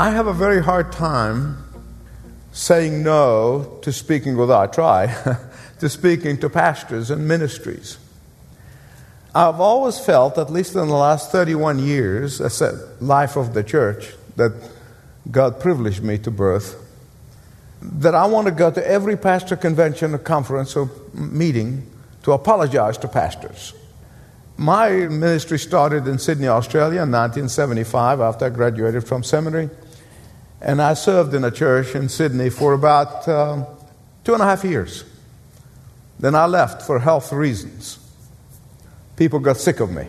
I have a very hard time saying no to speaking, although I try, to speaking to pastors and ministries. I've always felt, at least in the last 31 years, as a life of the church that God privileged me to birth, that I want to go to every pastor convention or conference or meeting to apologize to pastors. My ministry started in Sydney, Australia in 1975 after I graduated from seminary. And I served in a church in Sydney for about um, two and a half years. Then I left for health reasons. People got sick of me.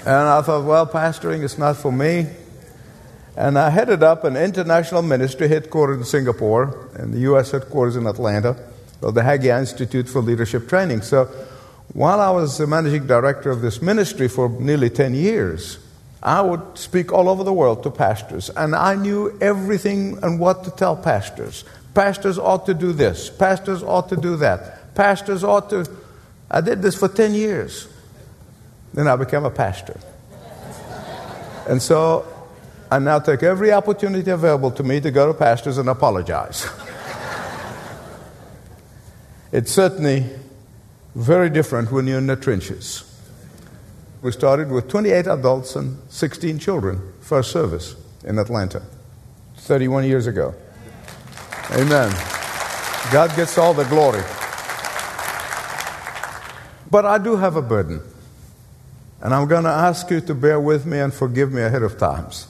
and I thought, well, pastoring is not for me. And I headed up an international ministry headquartered in Singapore and the U.S. headquarters in Atlanta of the Haggai Institute for Leadership Training. So while I was the managing director of this ministry for nearly 10 years, I would speak all over the world to pastors, and I knew everything and what to tell pastors. Pastors ought to do this, pastors ought to do that, pastors ought to. I did this for 10 years. Then I became a pastor. And so I now take every opportunity available to me to go to pastors and apologize. it's certainly very different when you're in the trenches. We started with 28 adults and 16 children, first service in Atlanta, 31 years ago. Amen. God gets all the glory. But I do have a burden. And I'm going to ask you to bear with me and forgive me ahead of times.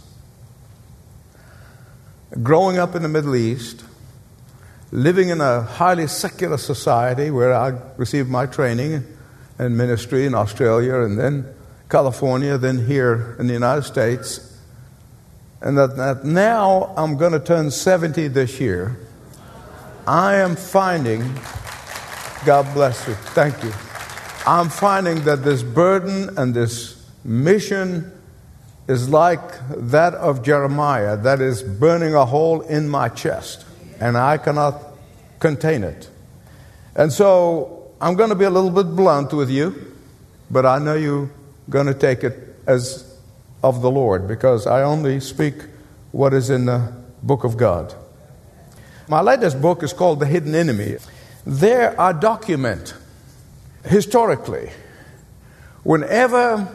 Growing up in the Middle East, living in a highly secular society where I received my training and ministry in Australia and then California than here in the United States. And that, that now I'm going to turn 70 this year. I am finding, God bless you, thank you. I'm finding that this burden and this mission is like that of Jeremiah, that is burning a hole in my chest, and I cannot contain it. And so I'm going to be a little bit blunt with you, but I know you going to take it as of the Lord because I only speak what is in the book of God. My latest book is called The Hidden Enemy. There I document historically whenever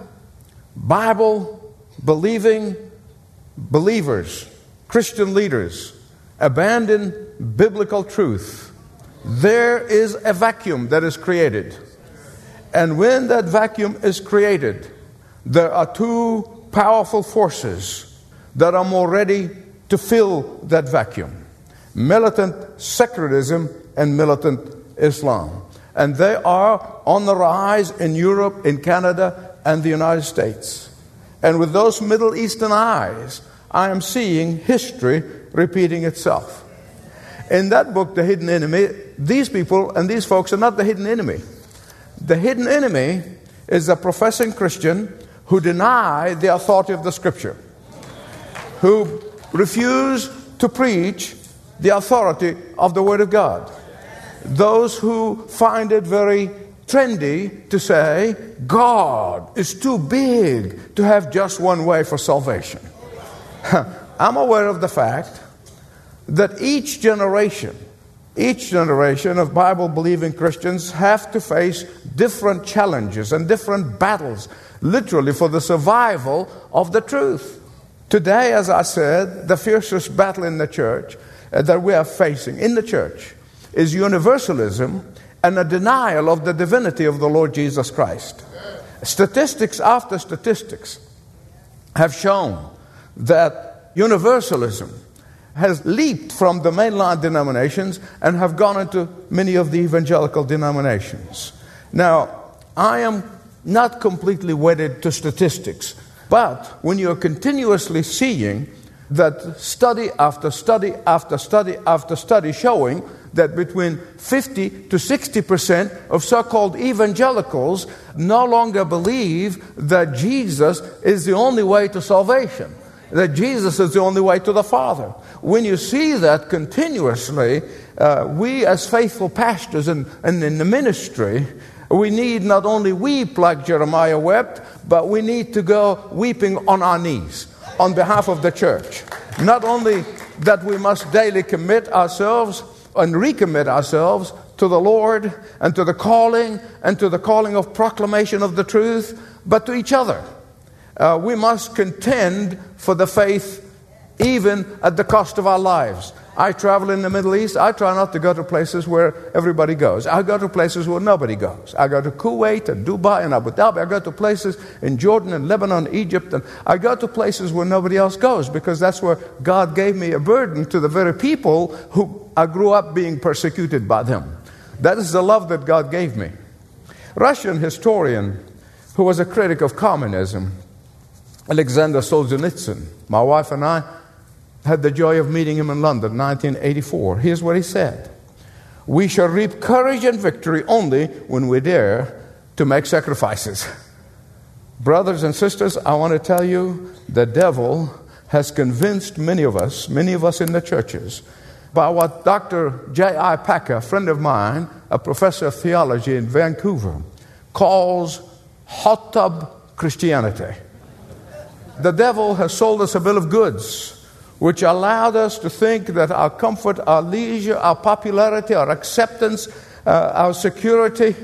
Bible believing believers, Christian leaders, abandon biblical truth, there is a vacuum that is created. And when that vacuum is created, there are two powerful forces that are more ready to fill that vacuum militant secularism and militant Islam. And they are on the rise in Europe, in Canada, and the United States. And with those Middle Eastern eyes, I am seeing history repeating itself. In that book, The Hidden Enemy, these people and these folks are not the hidden enemy. The hidden enemy is a professing Christian who deny the authority of the Scripture, who refuse to preach the authority of the Word of God. Those who find it very trendy to say, God is too big to have just one way for salvation. I'm aware of the fact that each generation each generation of Bible believing Christians have to face different challenges and different battles, literally, for the survival of the truth. Today, as I said, the fiercest battle in the church uh, that we are facing in the church is universalism and a denial of the divinity of the Lord Jesus Christ. Statistics after statistics have shown that universalism has leaped from the mainline denominations and have gone into many of the evangelical denominations. Now, I am not completely wedded to statistics. But when you're continuously seeing that study after study after study after study showing that between 50 to 60 percent of so called evangelicals no longer believe that Jesus is the only way to salvation, that Jesus is the only way to the Father. When you see that continuously, uh, we as faithful pastors and, and in the ministry, we need not only weep like Jeremiah wept, but we need to go weeping on our knees on behalf of the church. Not only that we must daily commit ourselves and recommit ourselves to the Lord and to the calling and to the calling of proclamation of the truth, but to each other. Uh, we must contend for the faith even at the cost of our lives. I travel in the Middle East. I try not to go to places where everybody goes. I go to places where nobody goes. I go to Kuwait and Dubai and Abu Dhabi. I go to places in Jordan and Lebanon, Egypt, and I go to places where nobody else goes because that's where God gave me a burden to the very people who I grew up being persecuted by them. That is the love that God gave me. Russian historian who was a critic of communism, Alexander Solzhenitsyn, my wife and I had the joy of meeting him in London, 1984. Here's what he said We shall reap courage and victory only when we dare to make sacrifices. Brothers and sisters, I want to tell you the devil has convinced many of us, many of us in the churches, by what Dr. J.I. Packer, a friend of mine, a professor of theology in Vancouver, calls hot tub Christianity. The devil has sold us a bill of goods which allowed us to think that our comfort, our leisure, our popularity, our acceptance, uh, our security,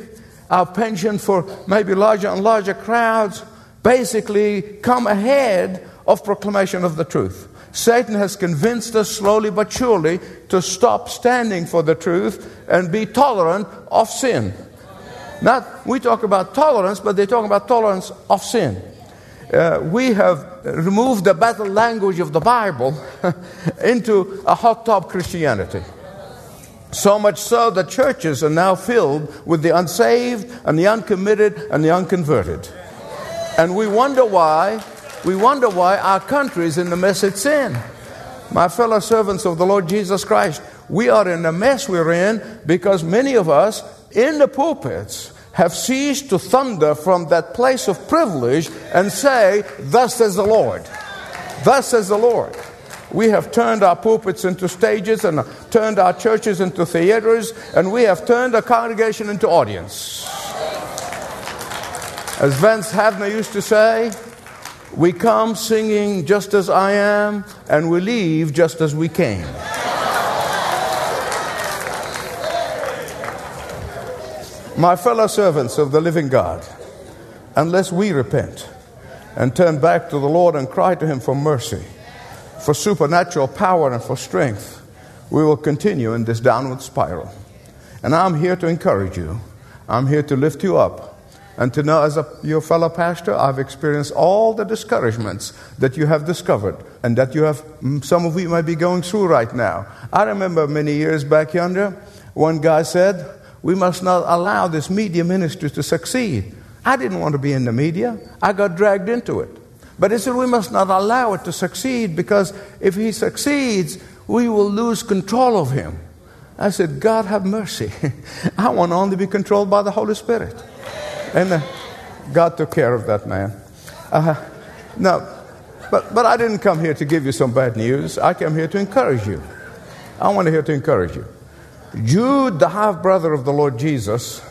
our pension for maybe larger and larger crowds basically come ahead of proclamation of the truth. Satan has convinced us slowly but surely to stop standing for the truth and be tolerant of sin. Not we talk about tolerance, but they talk about tolerance of sin uh, we have removed the battle language of the Bible into a hot tub Christianity. So much so that churches are now filled with the unsaved and the uncommitted and the unconverted. And we wonder why, we wonder why our country is in the mess it's in. My fellow servants of the Lord Jesus Christ, we are in the mess we're in because many of us in the pulpits have ceased to thunder from that place of privilege and say, Thus says the Lord. Thus says the Lord. We have turned our pulpits into stages and turned our churches into theaters, and we have turned the congregation into audience. As Vance Havner used to say, we come singing just as I am, and we leave just as we came. My fellow servants of the living God, unless we repent and turn back to the Lord and cry to Him for mercy, for supernatural power, and for strength, we will continue in this downward spiral. And I'm here to encourage you. I'm here to lift you up and to know, as a, your fellow pastor, I've experienced all the discouragements that you have discovered and that you have, mm, some of you might be going through right now. I remember many years back yonder, one guy said, we must not allow this media ministry to succeed. I didn't want to be in the media, I got dragged into it. But he said, We must not allow it to succeed because if he succeeds, we will lose control of him. I said, God have mercy. I want to only be controlled by the Holy Spirit. And uh, God took care of that man. Uh, now, but, but I didn't come here to give you some bad news. I came here to encourage you. I want to here to encourage you. Jude, the half brother of the Lord Jesus,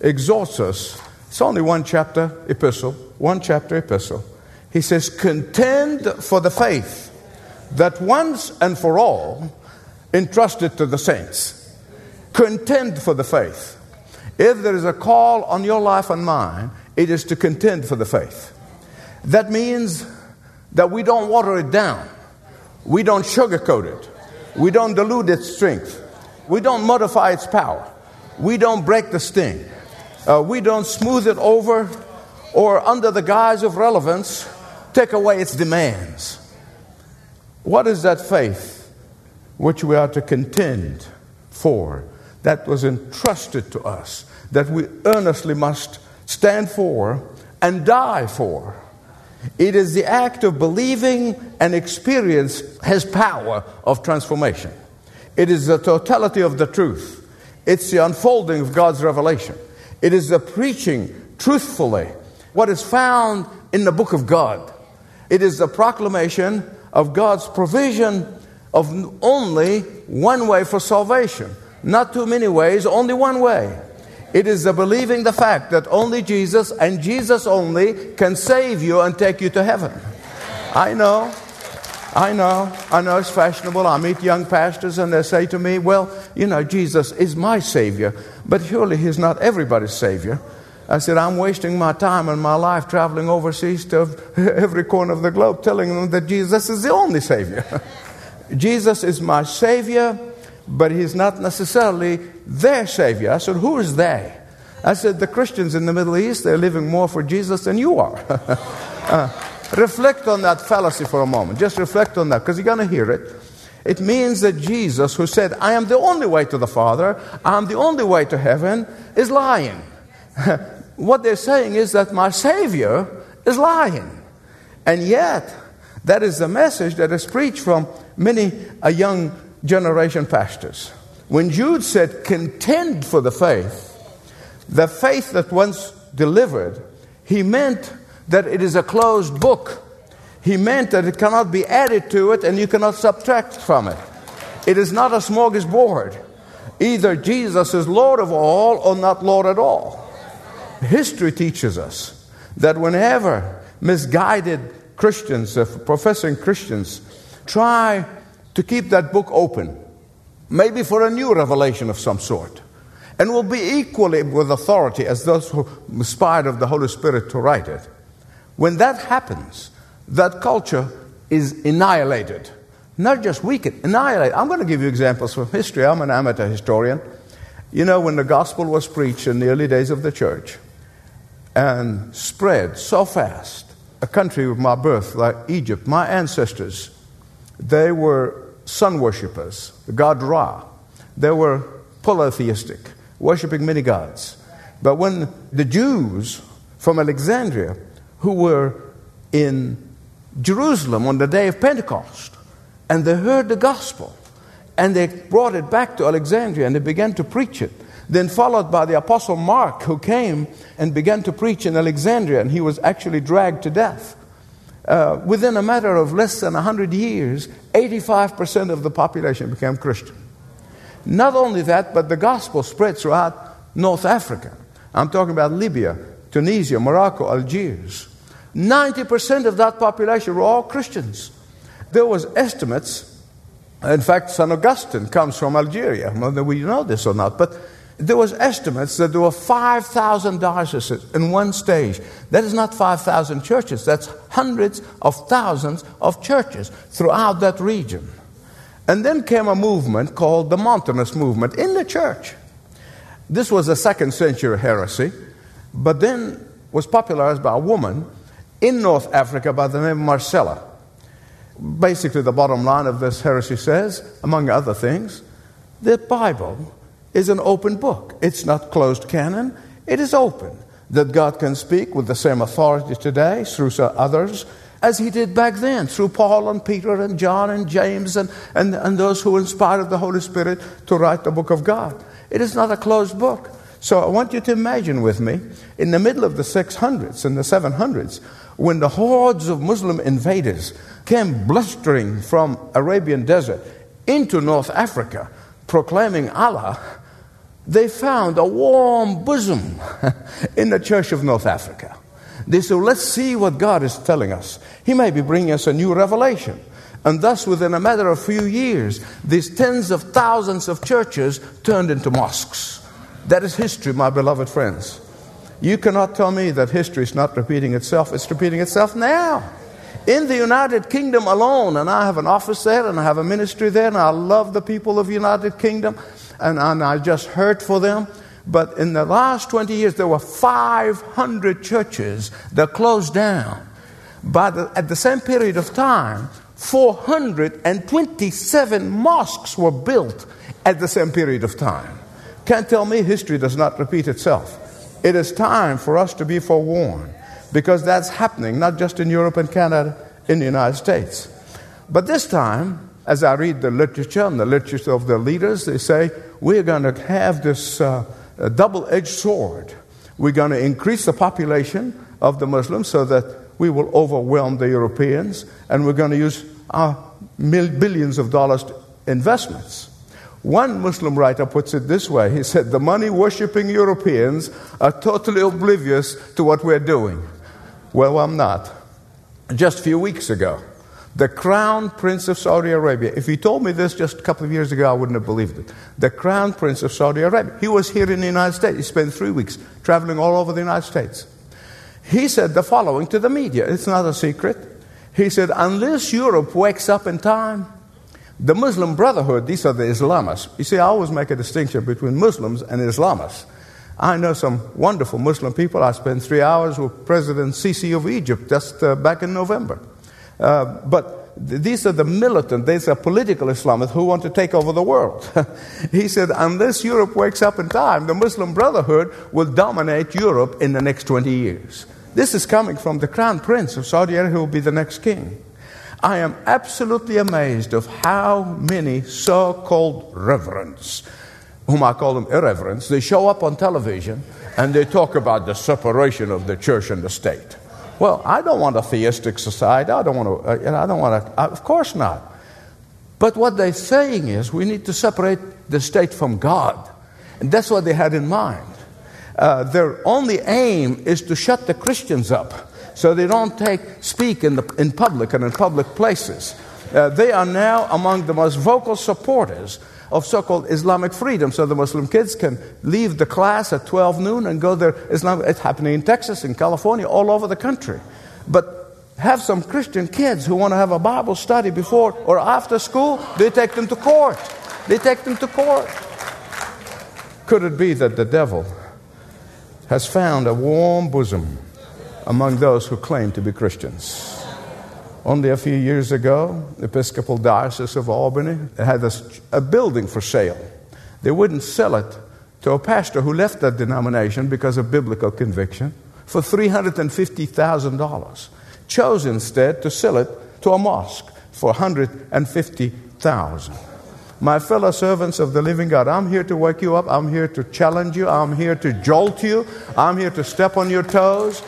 exhorts us. It's only one chapter epistle, one chapter epistle. He says, Contend for the faith that once and for all entrusted to the saints. Contend for the faith. If there is a call on your life and mine, it is to contend for the faith. That means that we don't water it down, we don't sugarcoat it, we don't dilute its strength. We don't modify its power. We don't break the sting. Uh, we don't smooth it over or, under the guise of relevance, take away its demands. What is that faith which we are to contend for that was entrusted to us, that we earnestly must stand for, and die for. It is the act of believing and experience has power of transformation. It is the totality of the truth. It's the unfolding of God's revelation. It is the preaching truthfully what is found in the book of God. It is the proclamation of God's provision of only one way for salvation. Not too many ways, only one way. It is the believing the fact that only Jesus and Jesus only can save you and take you to heaven. I know. I know. I know it's fashionable. I meet young pastors and they say to me, Well, you know, Jesus is my Savior, but surely He's not everybody's Savior. I said, I'm wasting my time and my life traveling overseas to every corner of the globe telling them that Jesus is the only Savior. Jesus is my Savior but he's not necessarily their Savior. I said, Who is they? I said, The Christians in the Middle East, they're living more for Jesus than you are. uh, reflect on that fallacy for a moment. Just reflect on that because you're going to hear it. It means that Jesus, who said, I am the only way to the Father, I'm the only way to heaven, is lying. what they're saying is that my Savior is lying. And yet, that is the message that is preached from many a young generation pastors. When Jude said, contend for the faith, the faith that once delivered, he meant that it is a closed book. He meant that it cannot be added to it and you cannot subtract from it. It is not a smorgasbord. Either Jesus is Lord of all or not Lord at all. History teaches us that whenever misguided Christians, uh, professing Christians, try to keep that book open, maybe for a new revelation of some sort, and will be equally with authority as those who inspired of the Holy Spirit to write it. When that happens, that culture is annihilated. Not just weakened, annihilated. I'm going to give you examples from history. I'm an amateur historian. You know, when the gospel was preached in the early days of the church and spread so fast, a country of my birth, like Egypt, my ancestors, they were sun worshippers, the god Ra. They were polytheistic, worshipping many gods. But when the Jews from Alexandria, who were in Jerusalem on the day of Pentecost, and they heard the gospel, and they brought it back to Alexandria and they began to preach it. Then, followed by the Apostle Mark, who came and began to preach in Alexandria, and he was actually dragged to death. Uh, within a matter of less than 100 years, 85% of the population became Christian. Not only that, but the gospel spread throughout North Africa. I'm talking about Libya, Tunisia, Morocco, Algiers. 90% of that population were all Christians. There was estimates, in fact, St. Augustine comes from Algeria. Whether we know this or not, but there was estimates that there were 5,000 dioceses in one stage. That is not 5,000 churches. That's hundreds of thousands of churches throughout that region. And then came a movement called the Montanist movement in the church. This was a second century heresy, but then was popularized by a woman in North Africa by the name of Marcella. Basically, the bottom line of this heresy says, among other things, the Bible is an open book. It's not closed canon, it is open. That God can speak with the same authority today through others as he did back then, through Paul and Peter and John and James and, and, and those who inspired the Holy Spirit to write the book of God. It is not a closed book. So I want you to imagine with me, in the middle of the 600s and the 700s, when the hordes of Muslim invaders came blustering from Arabian desert into North Africa, proclaiming Allah, they found a warm bosom in the Church of North Africa. They said, Let's see what God is telling us. He may be bringing us a new revelation. And thus, within a matter of few years, these tens of thousands of churches turned into mosques. That is history, my beloved friends. You cannot tell me that history is not repeating itself. It's repeating itself now. In the United Kingdom alone, and I have an office there and I have a ministry there, and I love the people of the United Kingdom and, and I just heard for them. But in the last 20 years, there were 500 churches that closed down. But at the same period of time, 427 mosques were built at the same period of time. Can't tell me history does not repeat itself. It is time for us to be forewarned because that's happening not just in Europe and Canada, in the United States. But this time, as I read the literature and the literature of the leaders, they say we're going to have this uh, double edged sword. We're going to increase the population of the Muslims so that we will overwhelm the Europeans, and we're going to use our billions of dollars investments. One Muslim writer puts it this way he said, The money worshipping Europeans are totally oblivious to what we're doing. Well, I'm not. Just a few weeks ago, the crown prince of Saudi Arabia, if he told me this just a couple of years ago, I wouldn't have believed it. The crown prince of Saudi Arabia, he was here in the United States. He spent three weeks traveling all over the United States. He said the following to the media. It's not a secret. He said, unless Europe wakes up in time, the Muslim Brotherhood, these are the Islamists. You see, I always make a distinction between Muslims and Islamists. I know some wonderful Muslim people. I spent three hours with President Sisi of Egypt just uh, back in November. Uh, but these are the militant, these are political Islamists who want to take over the world. he said, unless Europe wakes up in time, the Muslim Brotherhood will dominate Europe in the next 20 years. This is coming from the crown prince of Saudi Arabia, who will be the next king. I am absolutely amazed of how many so-called reverends, whom I call them irreverents, they show up on television and they talk about the separation of the church and the state. Well, I don't want a theistic society. I don't want to. Uh, I don't want to. Uh, of course not. But what they're saying is we need to separate the state from God, and that's what they had in mind. Uh, their only aim is to shut the Christians up so they don't take, speak in, the, in public and in public places. Uh, they are now among the most vocal supporters of so called Islamic freedom. So the Muslim kids can leave the class at 12 noon and go there. It's happening in Texas, in California, all over the country. But have some Christian kids who want to have a Bible study before or after school, they take them to court. They take them to court. Could it be that the devil has found a warm bosom among those who claim to be Christians. Only a few years ago, the Episcopal Diocese of Albany had a, a building for sale. They wouldn't sell it to a pastor who left that denomination because of biblical conviction for $350,000. Chose instead to sell it to a mosque for 150,000. My fellow servants of the living God, I'm here to wake you up. I'm here to challenge you. I'm here to jolt you. I'm here to step on your toes.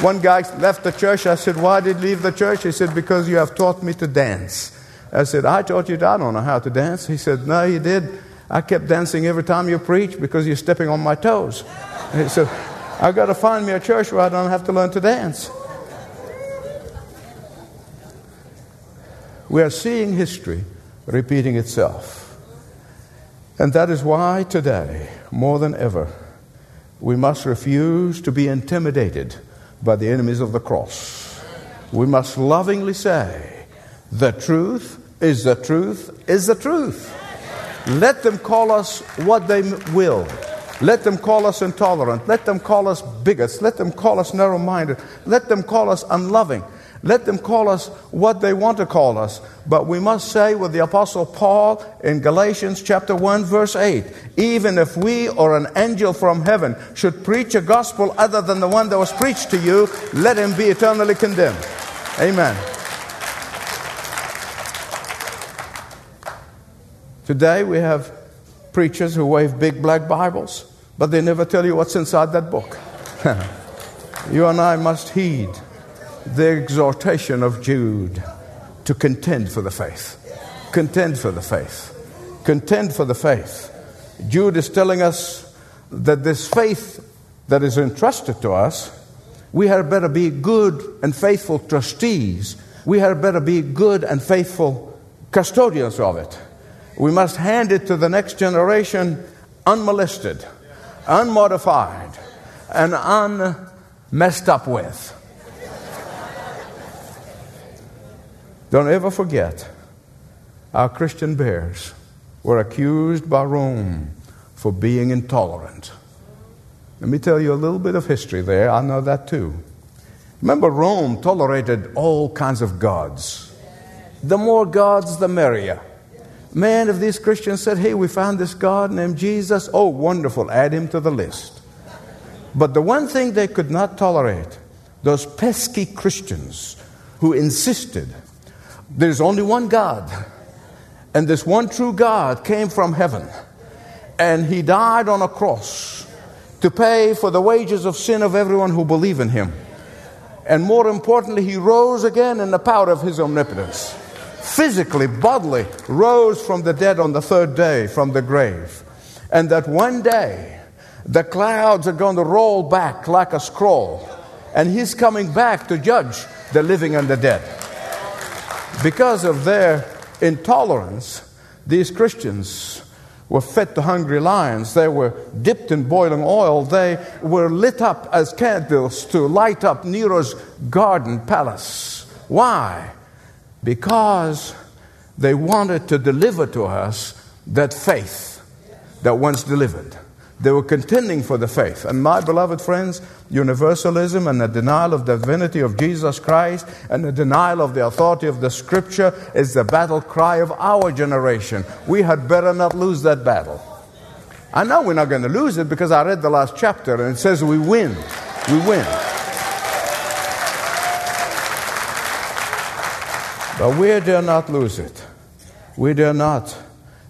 One guy left the church. I said, Why did you leave the church? He said, Because you have taught me to dance. I said, I taught you, I don't know how to dance. He said, No, you did. I kept dancing every time you preach because you're stepping on my toes. he said, I've got to find me a church where I don't have to learn to dance. We are seeing history repeating itself. And that is why today, more than ever, we must refuse to be intimidated by the enemies of the cross. We must lovingly say, The truth is the truth is the truth. Let them call us what they will. Let them call us intolerant. Let them call us bigots. Let them call us narrow minded. Let them call us unloving. Let them call us what they want to call us. But we must say with the Apostle Paul in Galatians chapter 1, verse 8 even if we or an angel from heaven should preach a gospel other than the one that was preached to you, let him be eternally condemned. Amen. Today we have preachers who wave big black Bibles, but they never tell you what's inside that book. you and I must heed the exhortation of Jude to contend for the faith. Contend for the faith. Contend for the faith. Jude is telling us that this faith that is entrusted to us, we had better be good and faithful trustees. We had better be good and faithful custodians of it. We must hand it to the next generation unmolested, unmodified, and unmessed up with. Don't ever forget, our Christian bears were accused by Rome for being intolerant. Let me tell you a little bit of history there. I know that too. Remember, Rome tolerated all kinds of gods. The more gods, the merrier. Man, if these Christians said, Hey, we found this God named Jesus, oh, wonderful, add him to the list. But the one thing they could not tolerate, those pesky Christians who insisted there's only one God, and this one true God came from heaven, and he died on a cross to pay for the wages of sin of everyone who believe in him. And more importantly, he rose again in the power of his omnipotence. Physically, bodily, rose from the dead on the third day from the grave. And that one day, the clouds are going to roll back like a scroll, and he's coming back to judge the living and the dead. Because of their intolerance, these Christians were fed to hungry lions. They were dipped in boiling oil. They were lit up as candles to light up Nero's garden palace. Why? Because they wanted to deliver to us that faith that once delivered. They were contending for the faith. And my beloved friends, universalism and the denial of the divinity of Jesus Christ and the denial of the authority of the Scripture is the battle cry of our generation. We had better not lose that battle. I know we're not going to lose it because I read the last chapter and it says we win. We win. But we dare not lose it. We dare not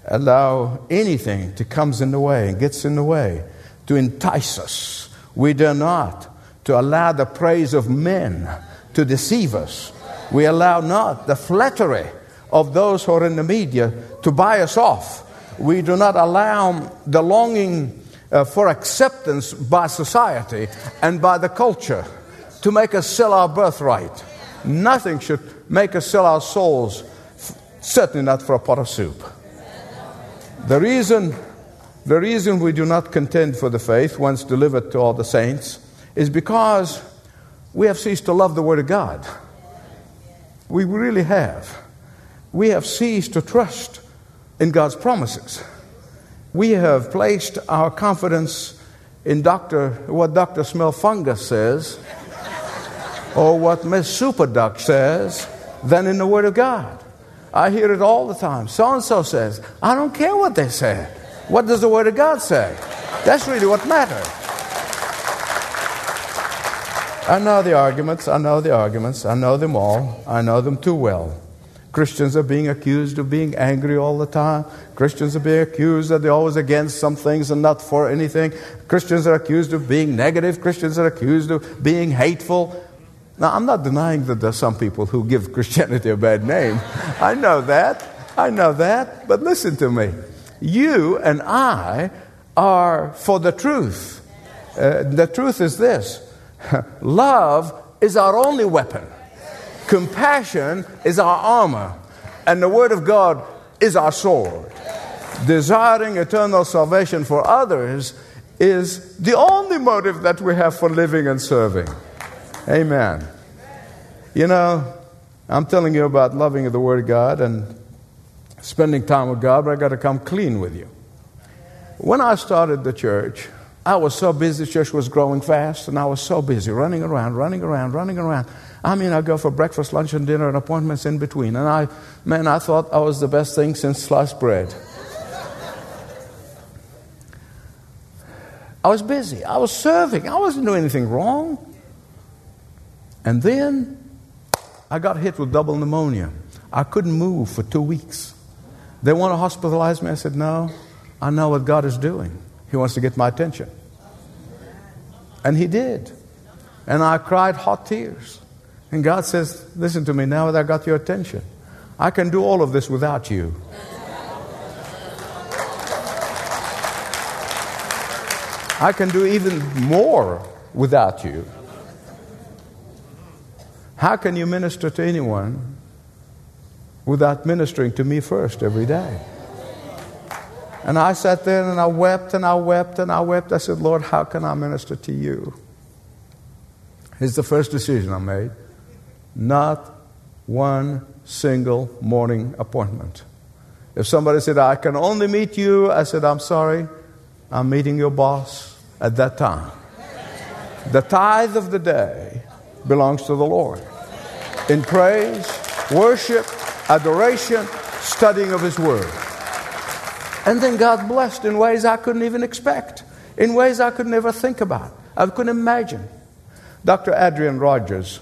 allow anything to comes in the way and gets in the way to entice us. We dare not to allow the praise of men to deceive us. We allow not the flattery of those who are in the media to buy us off. We do not allow the longing uh, for acceptance by society and by the culture to make us sell our birthright. Nothing should make us sell our souls, certainly not for a pot of soup. The reason, the reason we do not contend for the faith once delivered to all the saints is because we have ceased to love the Word of God. We really have. We have ceased to trust in God's promises. We have placed our confidence in Dr. what Dr. Smelfungus says or what Miss Superduck says than in the Word of God. I hear it all the time. So and so says, I don't care what they say. What does the Word of God say? That's really what matters. I know the arguments, I know the arguments, I know them all, I know them too well. Christians are being accused of being angry all the time. Christians are being accused that they're always against some things and not for anything. Christians are accused of being negative. Christians are accused of being hateful. Now, I'm not denying that there's some people who give Christianity a bad name. I know that. I know that. But listen to me. You and I are for the truth. Uh, the truth is this love is our only weapon, compassion is our armor, and the Word of God is our sword. Desiring eternal salvation for others is the only motive that we have for living and serving. Amen. You know, I'm telling you about loving the Word of God and spending time with God, but I got to come clean with you. When I started the church, I was so busy, the church was growing fast, and I was so busy running around, running around, running around. I mean, I go for breakfast, lunch, and dinner, and appointments in between. And I, man, I thought I was the best thing since sliced bread. I was busy. I was serving. I wasn't doing anything wrong. And then I got hit with double pneumonia. I couldn't move for two weeks. They want to hospitalize me. I said, No, I know what God is doing. He wants to get my attention. And He did. And I cried hot tears. And God says, Listen to me, now that I got your attention, I can do all of this without you. I can do even more without you. How can you minister to anyone without ministering to me first every day? And I sat there and I wept and I wept and I wept. I said, Lord, how can I minister to you? Here's the first decision I made not one single morning appointment. If somebody said, I can only meet you, I said, I'm sorry, I'm meeting your boss at that time. The tithe of the day belongs to the Lord. In praise, worship, adoration, studying of His Word. And then God blessed in ways I couldn't even expect, in ways I could never think about. I couldn't imagine. Dr. Adrian Rogers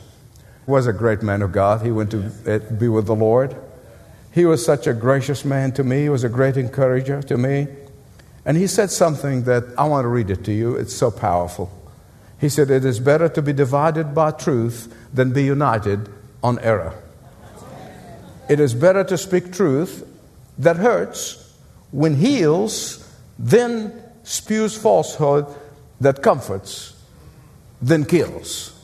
was a great man of God. He went to be with the Lord. He was such a gracious man to me. He was a great encourager to me. And he said something that I want to read it to you. It's so powerful. He said, It is better to be divided by truth than be united on error. It is better to speak truth that hurts when heals, than spews falsehood that comforts, then kills.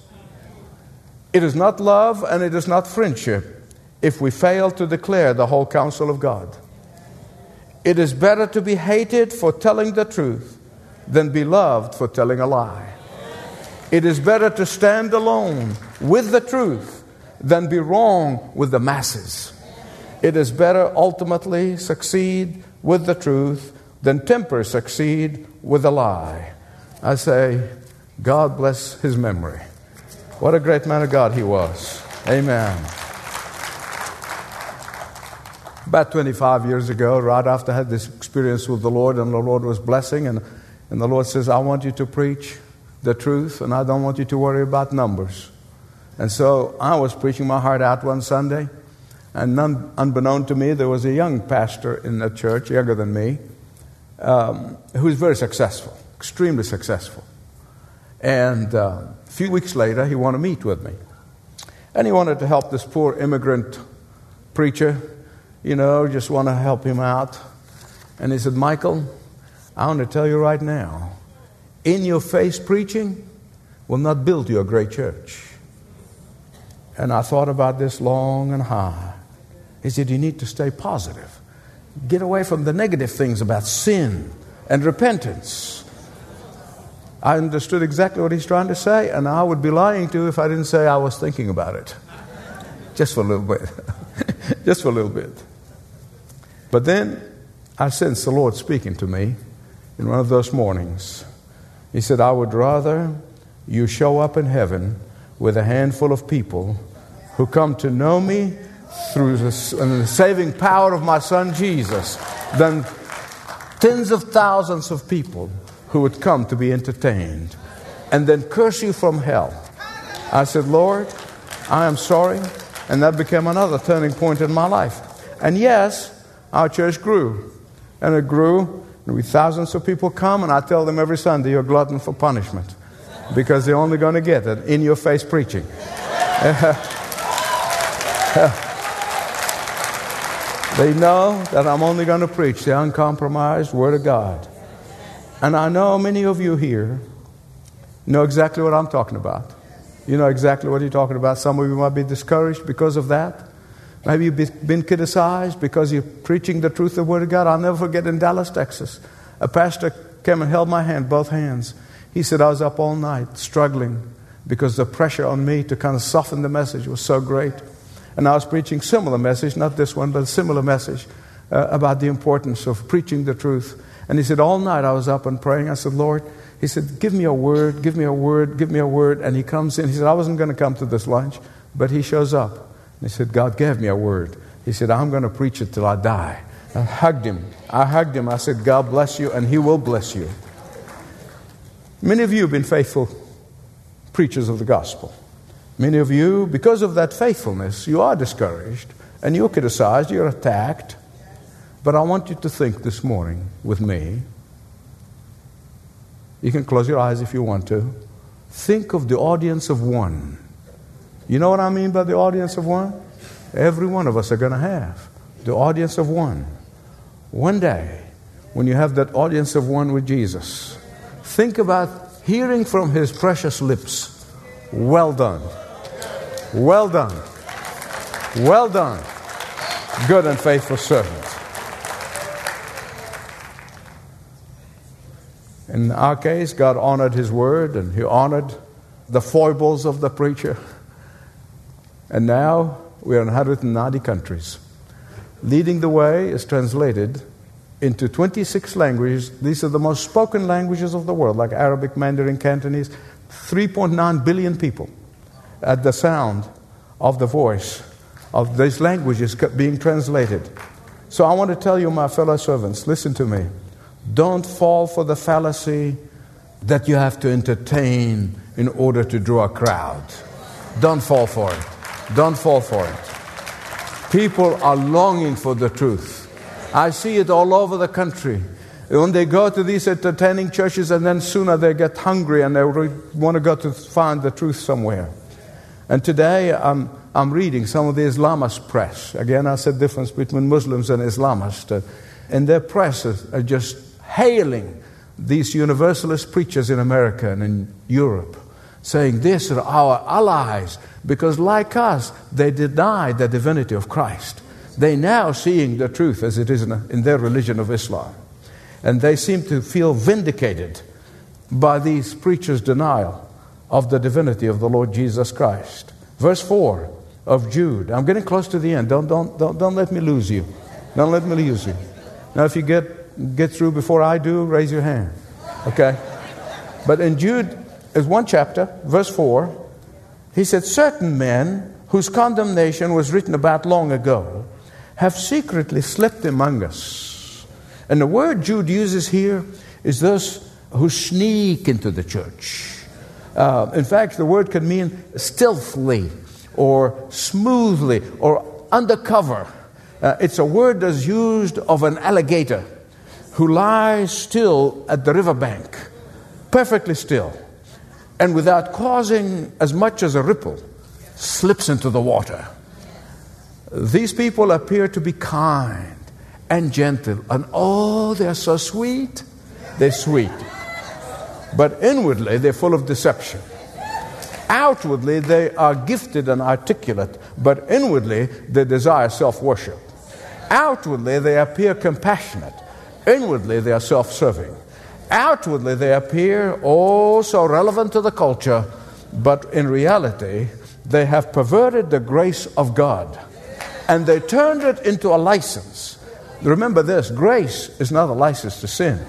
It is not love and it is not friendship if we fail to declare the whole counsel of God. It is better to be hated for telling the truth than be loved for telling a lie. It is better to stand alone with the truth than be wrong with the masses. It is better ultimately succeed with the truth than temper succeed with a lie. I say, God bless his memory. What a great man of God he was. Amen. About 25 years ago, right after I had this experience with the Lord, and the Lord was blessing, and, and the Lord says, I want you to preach the truth, and I don't want you to worry about numbers. And so I was preaching my heart out one Sunday, and unbeknown to me, there was a young pastor in the church, younger than me, um, who was very successful, extremely successful. And uh, a few weeks later, he wanted to meet with me. And he wanted to help this poor immigrant preacher, you know, just want to help him out. And he said, Michael, I want to tell you right now, in your face preaching will not build you a great church. And I thought about this long and high. He said, You need to stay positive. Get away from the negative things about sin and repentance. I understood exactly what he's trying to say, and I would be lying to you if I didn't say I was thinking about it. Just for a little bit. Just for a little bit. But then I sensed the Lord speaking to me in one of those mornings. He said, I would rather you show up in heaven with a handful of people who come to know me through the, the saving power of my son Jesus than tens of thousands of people who would come to be entertained and then curse you from hell. I said, Lord, I am sorry. And that became another turning point in my life. And yes, our church grew. And it grew and we thousands of people come, and I tell them every Sunday, you're glutton for punishment. Because they're only going to get it in your face preaching. they know that I'm only going to preach the uncompromised Word of God. And I know many of you here know exactly what I'm talking about. You know exactly what you're talking about. Some of you might be discouraged because of that. Maybe you've been criticized because you're preaching the truth of the Word of God. I'll never forget in Dallas, Texas, a pastor came and held my hand, both hands. He said, I was up all night struggling because the pressure on me to kind of soften the message was so great. And I was preaching similar message, not this one, but a similar message uh, about the importance of preaching the truth. And he said, all night I was up and praying. I said, Lord, he said, give me a word, give me a word, give me a word. And he comes in. He said, I wasn't going to come to this lunch, but he shows up. And He said, God gave me a word. He said, I'm going to preach it till I die. I hugged him. I hugged him. I said, God bless you, and He will bless you. Many of you have been faithful preachers of the gospel. Many of you, because of that faithfulness, you are discouraged and you're criticized, you're attacked. But I want you to think this morning with me. You can close your eyes if you want to. Think of the audience of one you know what I mean by the audience of one? Every one of us are going to have the audience of one. One day, when you have that audience of one with Jesus, think about hearing from his precious lips, Well done. Well done. Well done. Good and faithful servant. In our case, God honored his word and he honored the foibles of the preacher. And now we are in 190 countries. Leading the Way is translated into 26 languages. These are the most spoken languages of the world, like Arabic, Mandarin, Cantonese. 3.9 billion people at the sound of the voice of these languages being translated. So I want to tell you, my fellow servants, listen to me. Don't fall for the fallacy that you have to entertain in order to draw a crowd. Don't fall for it. Don't fall for it. People are longing for the truth. I see it all over the country. When they go to these entertaining churches, and then sooner they get hungry and they want to go to find the truth somewhere. And today I'm, I'm reading some of the Islamist press. Again, I said difference between Muslims and Islamists. and their press are just hailing these universalist preachers in America and in Europe, saying, These are our allies, because like us, they deny the divinity of Christ. They now seeing the truth as it is in, in their religion of Islam. And they seem to feel vindicated by these preachers' denial of the divinity of the Lord Jesus Christ. Verse 4 of Jude. I'm getting close to the end. Don't, don't, don't, don't let me lose you. Don't let me lose you. Now, if you get, get through before I do, raise your hand. Okay? But in Jude, is one chapter, verse 4, he said, Certain men whose condemnation was written about long ago have secretly slipped among us. And the word Jude uses here is those who sneak into the church. Uh, in fact, the word can mean stealthily or smoothly or undercover. Uh, it's a word that's used of an alligator who lies still at the riverbank, perfectly still, and without causing as much as a ripple, slips into the water. These people appear to be kind and gentle, and oh, they're so sweet. They're sweet. But inwardly, they're full of deception. Outwardly, they are gifted and articulate, but inwardly, they desire self worship. Outwardly, they appear compassionate. Inwardly, they are self serving. Outwardly, they appear oh so relevant to the culture, but in reality, they have perverted the grace of God and they turned it into a license. Remember this grace is not a license to sin.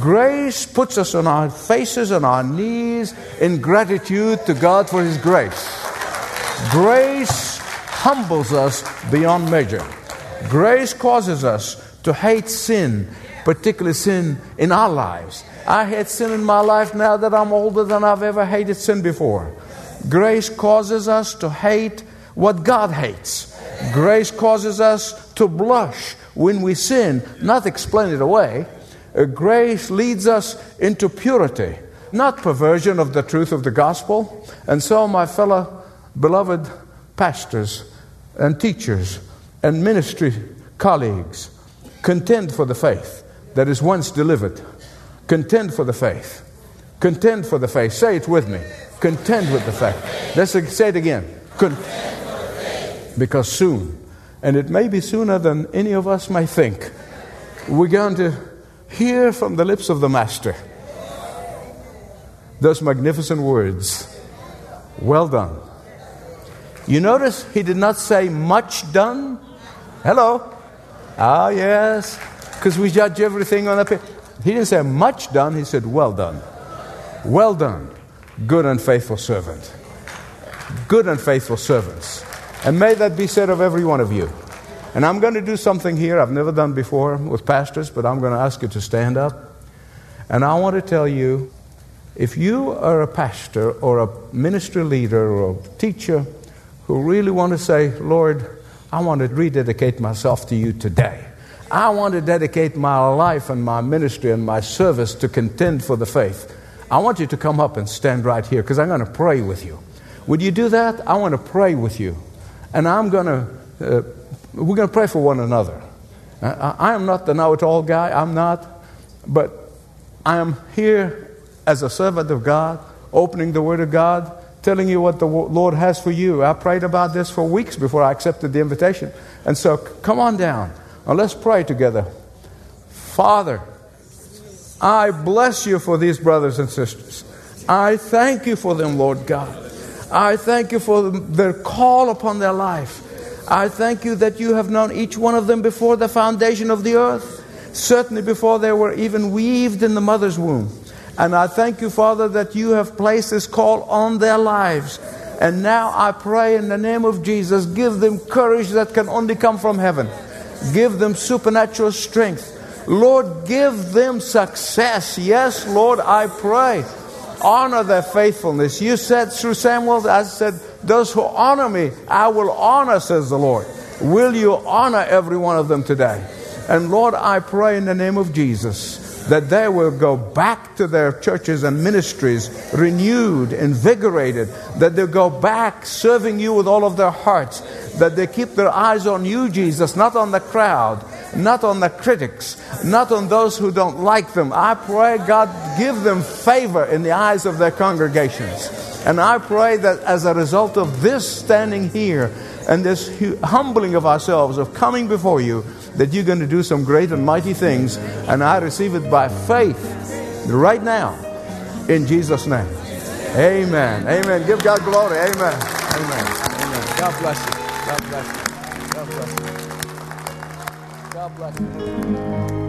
Grace puts us on our faces and our knees in gratitude to God for His grace. Grace humbles us beyond measure. Grace causes us to hate sin, particularly sin in our lives. I hate sin in my life now that I'm older than I've ever hated sin before. Grace causes us to hate what God hates. Grace causes us to blush when we sin, not explain it away. Uh, grace leads us into purity, not perversion of the truth of the gospel. And so, my fellow beloved pastors and teachers and ministry colleagues, contend for the faith that is once delivered. Contend for the faith. Contend for the faith. Say it with me. Contend with the faith. Let's say it again. Contend because soon, and it may be sooner than any of us may think, we're going to hear from the lips of the Master those magnificent words Well done. You notice he did not say much done. Hello. Ah, yes, because we judge everything on paper. He didn't say much done, he said well done. Well done, good and faithful servant. Good and faithful servants. And may that be said of every one of you. And I'm going to do something here I've never done before with pastors, but I'm going to ask you to stand up. And I want to tell you if you are a pastor or a ministry leader or a teacher who really want to say, Lord, I want to rededicate myself to you today. I want to dedicate my life and my ministry and my service to contend for the faith. I want you to come up and stand right here because I'm going to pray with you. Would you do that? I want to pray with you. And I'm going to, uh, we're going to pray for one another. I, I am not the know it all guy, I'm not. But I am here as a servant of God, opening the Word of God, telling you what the Lord has for you. I prayed about this for weeks before I accepted the invitation. And so come on down and let's pray together. Father, I bless you for these brothers and sisters. I thank you for them, Lord God. I thank you for their call upon their life. I thank you that you have known each one of them before the foundation of the earth, certainly before they were even weaved in the mother's womb. And I thank you, Father, that you have placed this call on their lives. And now I pray in the name of Jesus, give them courage that can only come from heaven. Give them supernatural strength. Lord, give them success. Yes, Lord, I pray. Honor their faithfulness. You said through Samuel, I said, Those who honor me, I will honor, says the Lord. Will you honor every one of them today? And Lord, I pray in the name of Jesus that they will go back to their churches and ministries renewed, invigorated, that they'll go back serving you with all of their hearts, that they keep their eyes on you, Jesus, not on the crowd, not on the critics, not on those who don't like them. I pray, God, give them favor in the eyes of their congregations. And I pray that as a result of this standing here and this humbling of ourselves, of coming before you, that you're going to do some great and mighty things. And I receive it by faith right now in Jesus' name. Amen. Amen. Give God glory. Amen. Amen. Amen. God bless you. God bless you. God bless you. God bless you.